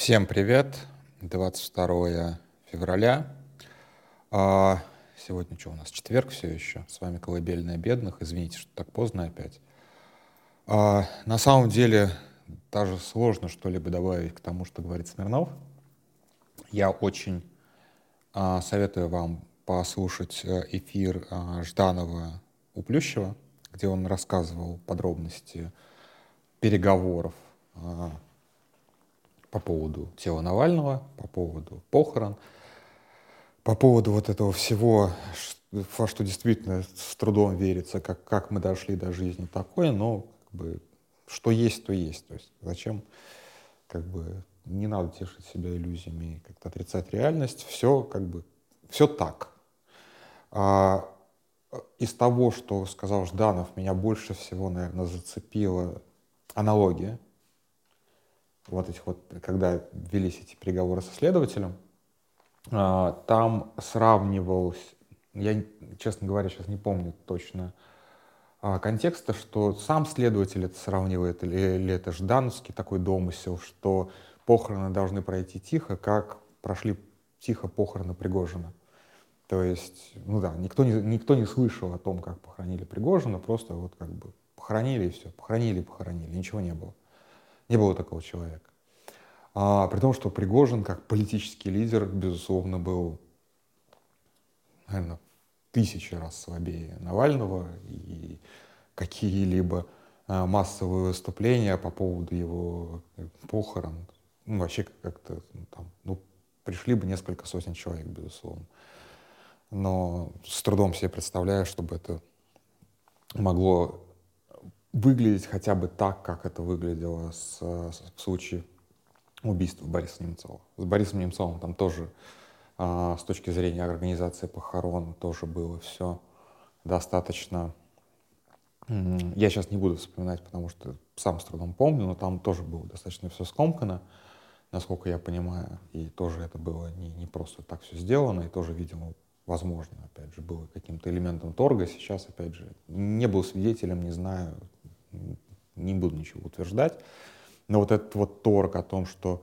Всем привет! 22 февраля. А, сегодня что у нас? Четверг все еще. С вами Колыбельная бедных. Извините, что так поздно опять. А, на самом деле даже сложно что-либо добавить к тому, что говорит Смирнов. Я очень а, советую вам послушать э, эфир Жданова у Плющева, где он рассказывал подробности переговоров по поводу тела Навального, по поводу похорон, по поводу вот этого всего, во что действительно с трудом верится, как, как мы дошли до жизни такой, но как бы, что есть, то есть. То есть зачем, как бы, не надо тешить себя иллюзиями, как-то отрицать реальность, все как бы, все так. А, из того, что сказал Жданов, меня больше всего, наверное, зацепила аналогия – вот этих вот, когда велись эти переговоры со следователем, а, там сравнивалось, я, честно говоря, сейчас не помню точно а, контекста, что сам следователь это сравнивает, или, или это Ждановский такой домысел, что похороны должны пройти тихо, как прошли тихо похороны Пригожина. То есть, ну да, никто не, никто не слышал о том, как похоронили Пригожина, просто вот как бы похоронили и все, похоронили и похоронили, ничего не было. Не было такого человека. А, при том, что Пригожин, как политический лидер, безусловно, был, наверное, тысячи раз слабее Навального, и какие-либо а, массовые выступления по поводу его похорон, ну, вообще как-то ну, там, ну, пришли бы несколько сотен человек, безусловно. Но с трудом себе представляю, чтобы это могло выглядеть хотя бы так, как это выглядело с, с, в случае убийства Бориса Немцова. С Борисом Немцовым там тоже а, с точки зрения организации похорон тоже было все достаточно... Я сейчас не буду вспоминать, потому что сам с трудом помню, но там тоже было достаточно все скомкано, насколько я понимаю, и тоже это было не, не просто так все сделано, и тоже, видимо, возможно, опять же, было каким-то элементом торга. Сейчас, опять же, не был свидетелем, не знаю, не буду ничего утверждать. Но вот этот вот торг о том, что,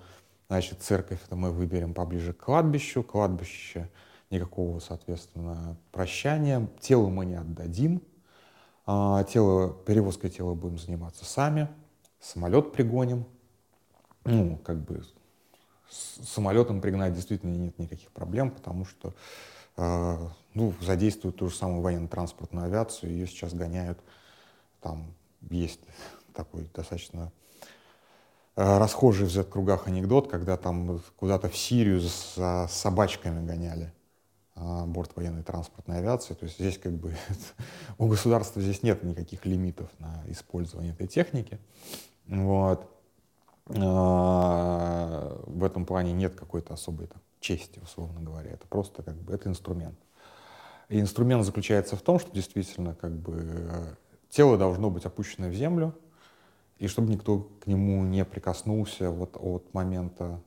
значит, церковь это мы выберем поближе к кладбищу, кладбище никакого, соответственно, прощания, тело мы не отдадим, а тело, перевозкой тела будем заниматься сами, самолет пригоним. Ну, как бы с самолетом пригнать действительно нет никаких проблем, потому что э, ну, задействуют ту же самую военно-транспортную авиацию, ее сейчас гоняют там есть такой достаточно э, расхожий в Z-кругах анекдот, когда там куда-то в Сирию за собачками гоняли а, борт военной транспортной авиации. То есть здесь как бы у государства здесь нет никаких лимитов на использование этой техники. Вот. А, в этом плане нет какой-то особой там, чести, условно говоря. Это просто как бы это инструмент. И инструмент заключается в том, что действительно как бы тело должно быть опущено в землю, и чтобы никто к нему не прикоснулся вот от момента,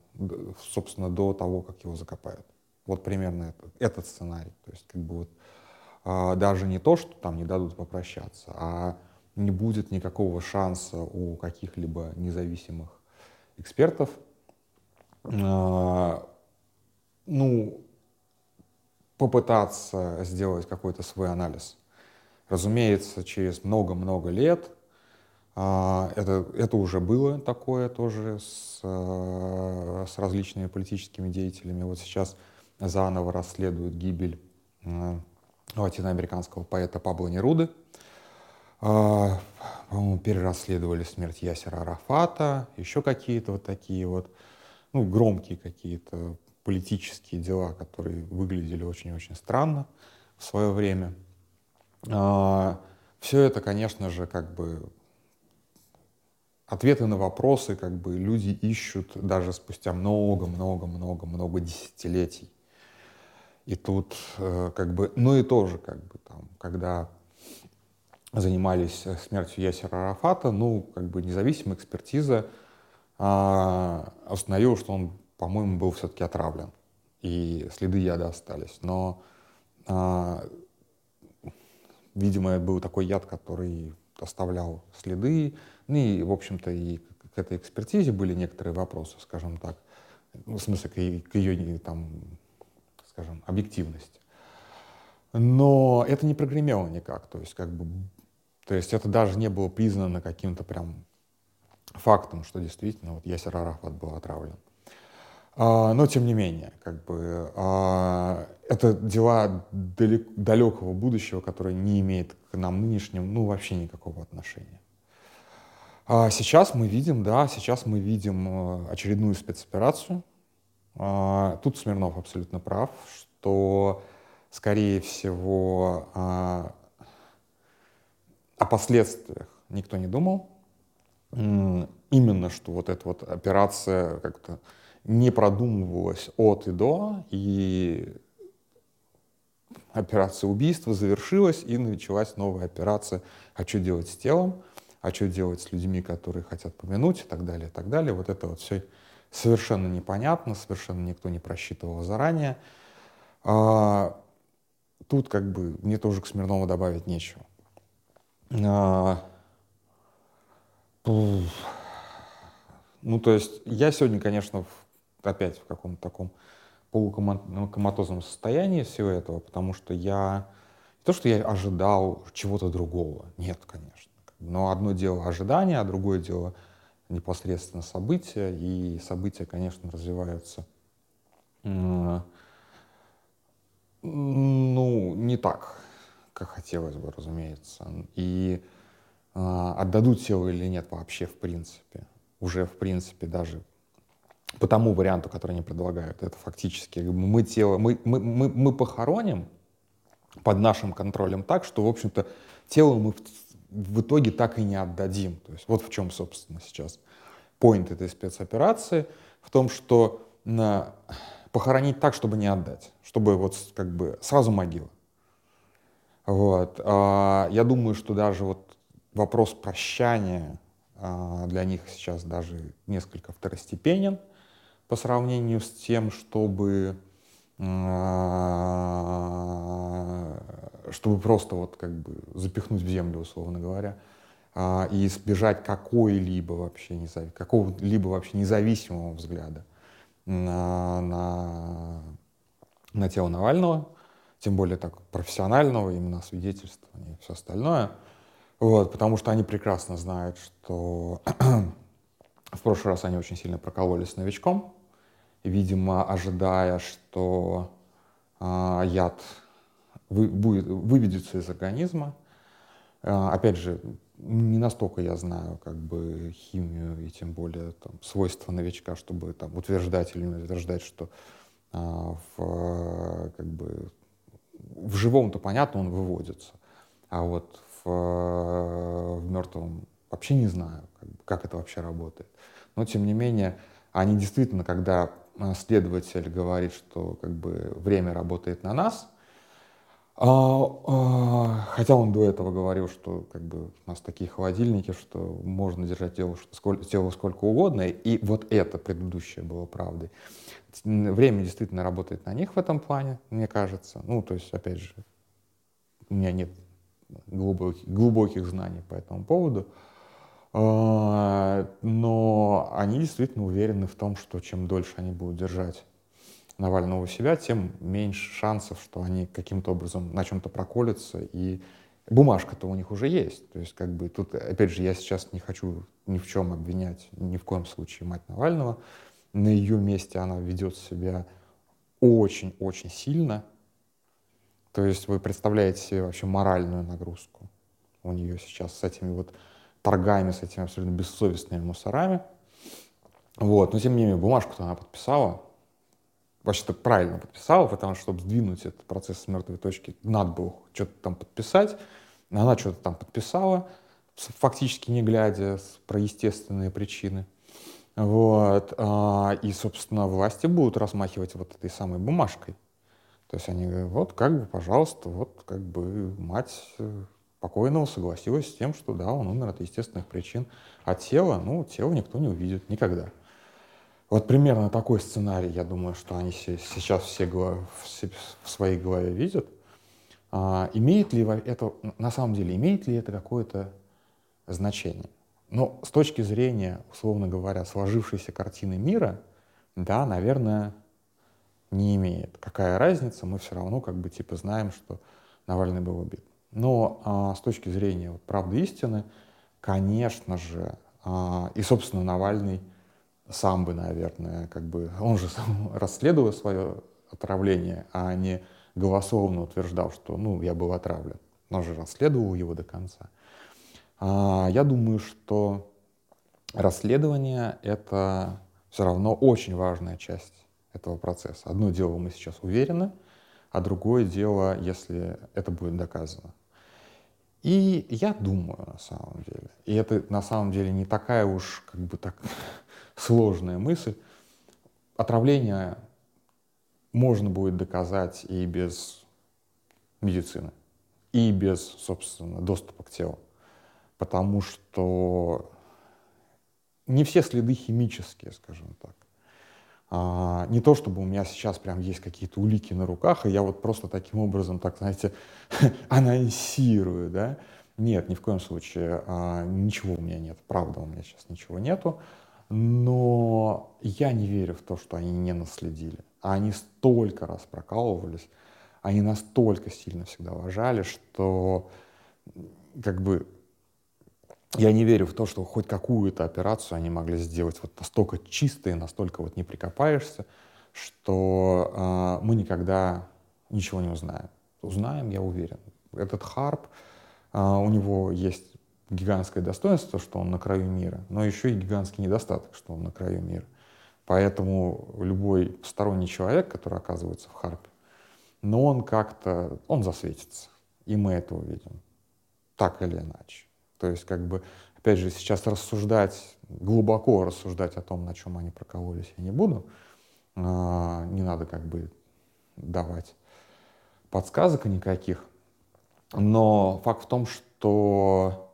собственно, до того, как его закопают. Вот примерно этот, этот сценарий. То есть как бы вот а, даже не то, что там не дадут попрощаться, а не будет никакого шанса у каких-либо независимых экспертов а, ну, попытаться сделать какой-то свой анализ Разумеется, через много-много лет а, это, это уже было такое тоже с, э, с различными политическими деятелями. Вот сейчас заново расследуют гибель латиноамериканского поэта Пабло Неруды. А, по-моему, перерасследовали смерть Ясера Арафата, еще какие-то вот такие вот, ну, громкие какие-то политические дела, которые выглядели очень-очень странно в свое время. А, Все это, конечно же, как бы ответы на вопросы, как бы люди ищут даже спустя много-много-много-много десятилетий. И тут э, как бы, ну и тоже как бы там, когда занимались смертью Ясера Арафата, ну как бы независимая экспертиза а, установила, что он, по-моему, был все-таки отравлен и следы яда остались. Но а, видимо, был такой яд, который оставлял следы, ну и, в общем-то, и к этой экспертизе были некоторые вопросы, скажем так, в смысле к, к ее там, скажем, объективности. Но это не прогремело никак, то есть как бы, то есть это даже не было признано каким-то прям фактом, что действительно вот Ясер Арафат был отравлен. А, но тем не менее, как бы а, это дела далек, далекого будущего, которое не имеет к нам нынешним, ну вообще никакого отношения. А сейчас мы видим, да, сейчас мы видим э, очередную спецоперацию. Тут Смирнов абсолютно прав, что, скорее всего, о последствиях никто не думал. Именно что вот эта вот операция как-то не продумывалась от и до, и операция убийства завершилась, и началась новая операция «А что делать с телом?», «А что делать с людьми, которые хотят помянуть?» и так далее, и так далее. Вот это вот все совершенно непонятно, совершенно никто не просчитывал заранее. А, тут как бы мне тоже к Смирнову добавить нечего. А, ну, то есть я сегодня, конечно, опять в каком-то таком полукоматозном состоянии всего этого, потому что я... Не то, что я ожидал чего-то другого. Нет, конечно. Но одно дело ожидание, а другое дело непосредственно события. И события, конечно, развиваются ну, не так, как хотелось бы, разумеется. И э, отдадут тело или нет вообще в принципе. Уже в принципе даже по тому варианту, который они предлагают. Это фактически мы тело, мы, мы, мы, мы похороним под нашим контролем так, что, в общем-то, тело мы в, в итоге так и не отдадим. То есть вот в чем, собственно, сейчас поинт этой спецоперации, в том, что на, похоронить так, чтобы не отдать, чтобы вот как бы сразу могила. Вот. А, я думаю, что даже вот вопрос прощания а, для них сейчас даже несколько второстепенен по сравнению с тем, чтобы, а, чтобы просто вот как бы запихнуть в землю, условно говоря, а, и избежать какой-либо вообще, какого-либо вообще независимого взгляда на, на, на тело Навального, тем более так профессионального, именно свидетельствования и все остальное. Вот, потому что они прекрасно знают, что в прошлый раз они очень сильно прокололись новичком, видимо, ожидая, что э, яд вы, будет, выведется из организма. Э, опять же, не настолько я знаю как бы химию и тем более там, свойства новичка, чтобы там, утверждать или не утверждать, что э, в, как бы, в живом-то понятно, он выводится. А вот в, в мертвом вообще не знаю, как, как это вообще работает. Но тем не менее, они действительно, когда следователь говорит, что как бы время работает на нас, а, а, хотя он до этого говорил, что как бы у нас такие холодильники, что можно держать тело сколько, тело сколько угодно, и вот это предыдущее было правдой. Время действительно работает на них в этом плане, мне кажется. Ну, то есть, опять же, у меня нет глубоких, глубоких знаний по этому поводу. А, но они действительно уверены в том, что чем дольше они будут держать Навального у себя, тем меньше шансов, что они каким-то образом на чем-то проколются. И бумажка-то у них уже есть. То есть, как бы тут, опять же, я сейчас не хочу ни в чем обвинять, ни в коем случае мать Навального. На ее месте она ведет себя очень-очень сильно. То есть вы представляете себе вообще моральную нагрузку у нее сейчас с этими вот торгами с этими абсолютно бессовестными мусорами. Вот. Но тем не менее, бумажку-то она подписала. Вообще-то правильно подписала, потому что, чтобы сдвинуть этот процесс с мертвой точки, надо было что-то там подписать. Она что-то там подписала, фактически не глядя, про естественные причины. Вот. А, и, собственно, власти будут размахивать вот этой самой бумажкой. То есть они говорят, вот как бы, пожалуйста, вот как бы мать э, покойного согласилась с тем, что да, он умер от естественных причин. А тело, ну, тело никто не увидит никогда. Вот примерно такой сценарий, я думаю, что они сейчас все в своей голове видят. А, имеет ли это, на самом деле, имеет ли это какое-то значение? Но с точки зрения, условно говоря, сложившейся картины мира, да, наверное, не имеет. Какая разница, мы все равно как бы типа знаем, что Навальный был убит. Но а, с точки зрения вот, правды истины, конечно же, а, и, собственно, Навальный сам бы, наверное, как бы, он же сам расследовал свое отравление, а не голословно утверждал, что, ну, я был отравлен. Он же расследовал его до конца. А, я думаю, что расследование — это все равно очень важная часть этого процесса. Одно дело мы сейчас уверены, а другое дело, если это будет доказано. И я думаю, на самом деле, и это на самом деле не такая уж как бы так сложная мысль, отравление можно будет доказать и без медицины, и без, собственно, доступа к телу. Потому что не все следы химические, скажем так. А, не то, чтобы у меня сейчас прям есть какие-то улики на руках, и я вот просто таким образом, так знаете, анонсирую, да. Нет, ни в коем случае а, ничего у меня нет, правда, у меня сейчас ничего нету. Но я не верю в то, что они не наследили. А они столько раз прокалывались, они настолько сильно всегда лажали, что как бы я не верю в то, что хоть какую-то операцию они могли сделать вот настолько чисто и настолько вот не прикопаешься, что э, мы никогда ничего не узнаем. Узнаем, я уверен. Этот Харп, э, у него есть гигантское достоинство, что он на краю мира, но еще и гигантский недостаток, что он на краю мира. Поэтому любой посторонний человек, который оказывается в Харпе, но он как-то, он засветится. И мы это увидим. Так или иначе. То есть, как бы, опять же, сейчас рассуждать, глубоко рассуждать о том, на чем они прокололись, я не буду. А, не надо как бы давать подсказок никаких. Но факт в том, что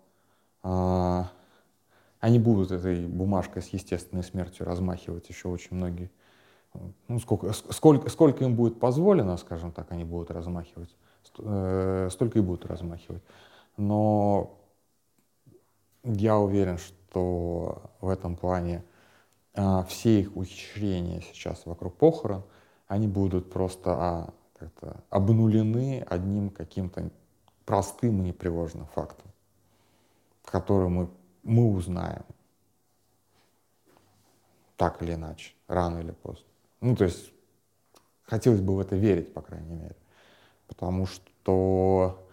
а, они будут этой бумажкой с естественной смертью размахивать еще очень многие. Ну, сколько, сколько, сколько им будет позволено, скажем так, они будут размахивать, э, столько и будут размахивать. Но я уверен, что в этом плане а, все их ухищрения сейчас вокруг похорон, они будут просто а, обнулены одним каким-то простым и непреложным фактом, который мы, мы узнаем так или иначе, рано или поздно. Ну, то есть хотелось бы в это верить, по крайней мере, потому что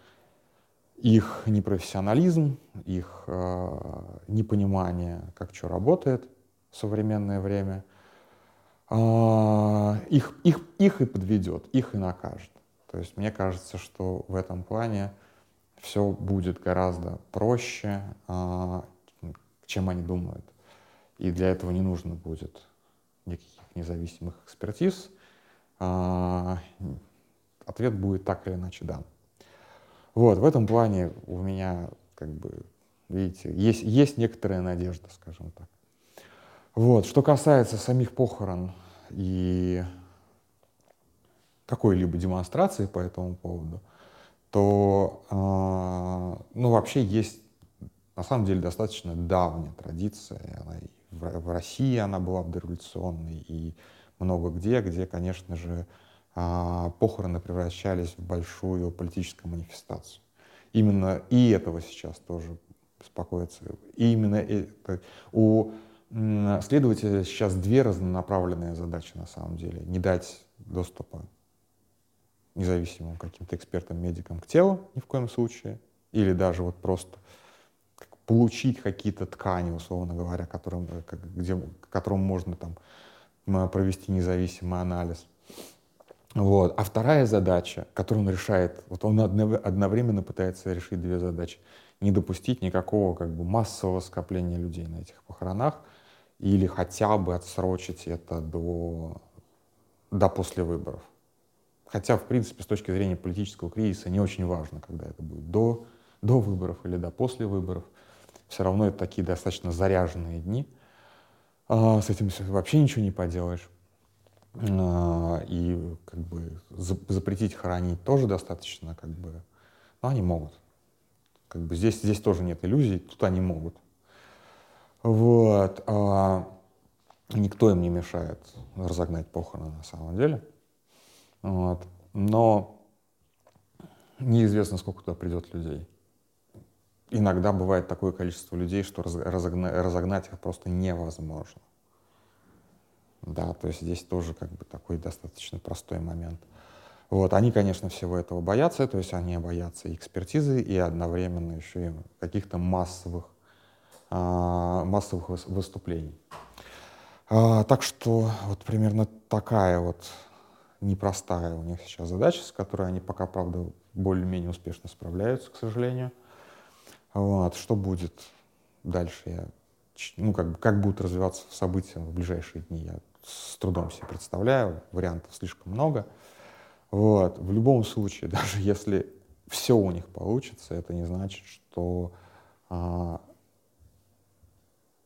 их непрофессионализм, их э, непонимание, как что работает в современное время, э, их, их, их и подведет, их и накажет. То есть мне кажется, что в этом плане все будет гораздо проще, э, чем они думают. И для этого не нужно будет никаких независимых экспертиз. Э, ответ будет так или иначе дан. Вот, в этом плане у меня, как бы, видите, есть, есть некоторая надежда, скажем так. Вот, что касается самих похорон и какой-либо демонстрации по этому поводу, то, э, ну, вообще есть, на самом деле, достаточно давняя традиция. Она и в, в России она была дореволюционной, и много где, где, конечно же, похороны превращались в большую политическую манифестацию. Именно и этого сейчас тоже беспокоится. И именно это, у следователя сейчас две разнонаправленные задачи на самом деле. Не дать доступа независимым каким-то экспертам, медикам к телу ни в коем случае, или даже вот просто получить какие-то ткани, условно говоря, которым, где, которым можно там провести независимый анализ. Вот. А вторая задача, которую он решает, вот он одновременно пытается решить две задачи. Не допустить никакого как бы, массового скопления людей на этих похоронах или хотя бы отсрочить это до, до после выборов. Хотя, в принципе, с точки зрения политического кризиса не очень важно, когда это будет, до, до выборов или до после выборов. Все равно это такие достаточно заряженные дни. А с этим вообще ничего не поделаешь. А, и как бы запретить хоронить тоже достаточно, как бы, но они могут. Как бы здесь, здесь тоже нет иллюзий, тут они могут. Вот. А, никто им не мешает разогнать похороны на самом деле. Вот. Но неизвестно, сколько туда придет людей. Иногда бывает такое количество людей, что разогнать, разогнать их просто невозможно. Да, то есть здесь тоже как бы такой достаточно простой момент. Вот, они, конечно, всего этого боятся, то есть они боятся и экспертизы, и одновременно еще и каких-то массовых, а, массовых выступлений. А, так что вот примерно такая вот непростая у них сейчас задача, с которой они пока, правда, более-менее успешно справляются, к сожалению. Вот, что будет дальше, я, ну, как, как будут развиваться события в ближайшие дни, я с трудом себе представляю, вариантов слишком много. Вот. В любом случае, даже если все у них получится, это не значит, что а,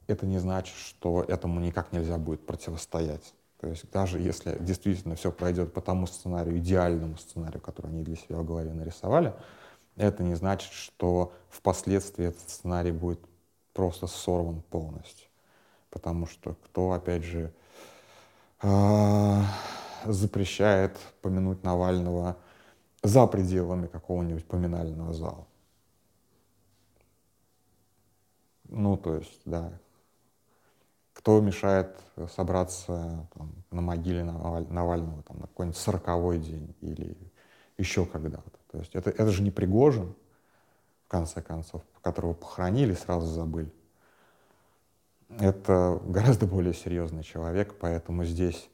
это не значит, что этому никак нельзя будет противостоять. То есть даже если действительно все пройдет по тому сценарию, идеальному сценарию, который они для себя в голове нарисовали, это не значит, что впоследствии этот сценарий будет просто сорван полностью. Потому что кто, опять же, запрещает помянуть Навального за пределами какого-нибудь поминального зала. Ну, то есть, да. Кто мешает собраться там, на могиле Навального там, на какой-нибудь сороковой день или еще когда-то? То есть это, это же не Пригожин, в конце концов, которого похоронили, сразу забыли это гораздо более серьезный человек, поэтому здесь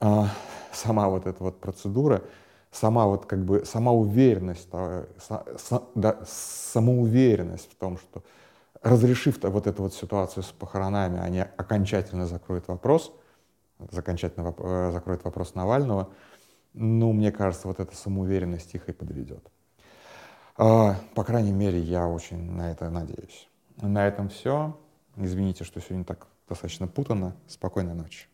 а, сама вот эта вот процедура, сама вот как бы сама уверенность, а, са, да, самоуверенность в том, что разрешив вот эту вот ситуацию с похоронами, они окончательно закроют вопрос, окончательно воп э, закроют вопрос Навального, ну, мне кажется, вот эта самоуверенность их и подведет. А, по крайней мере, я очень на это надеюсь. На этом все. Извините, что сегодня так достаточно путано. Спокойной ночи.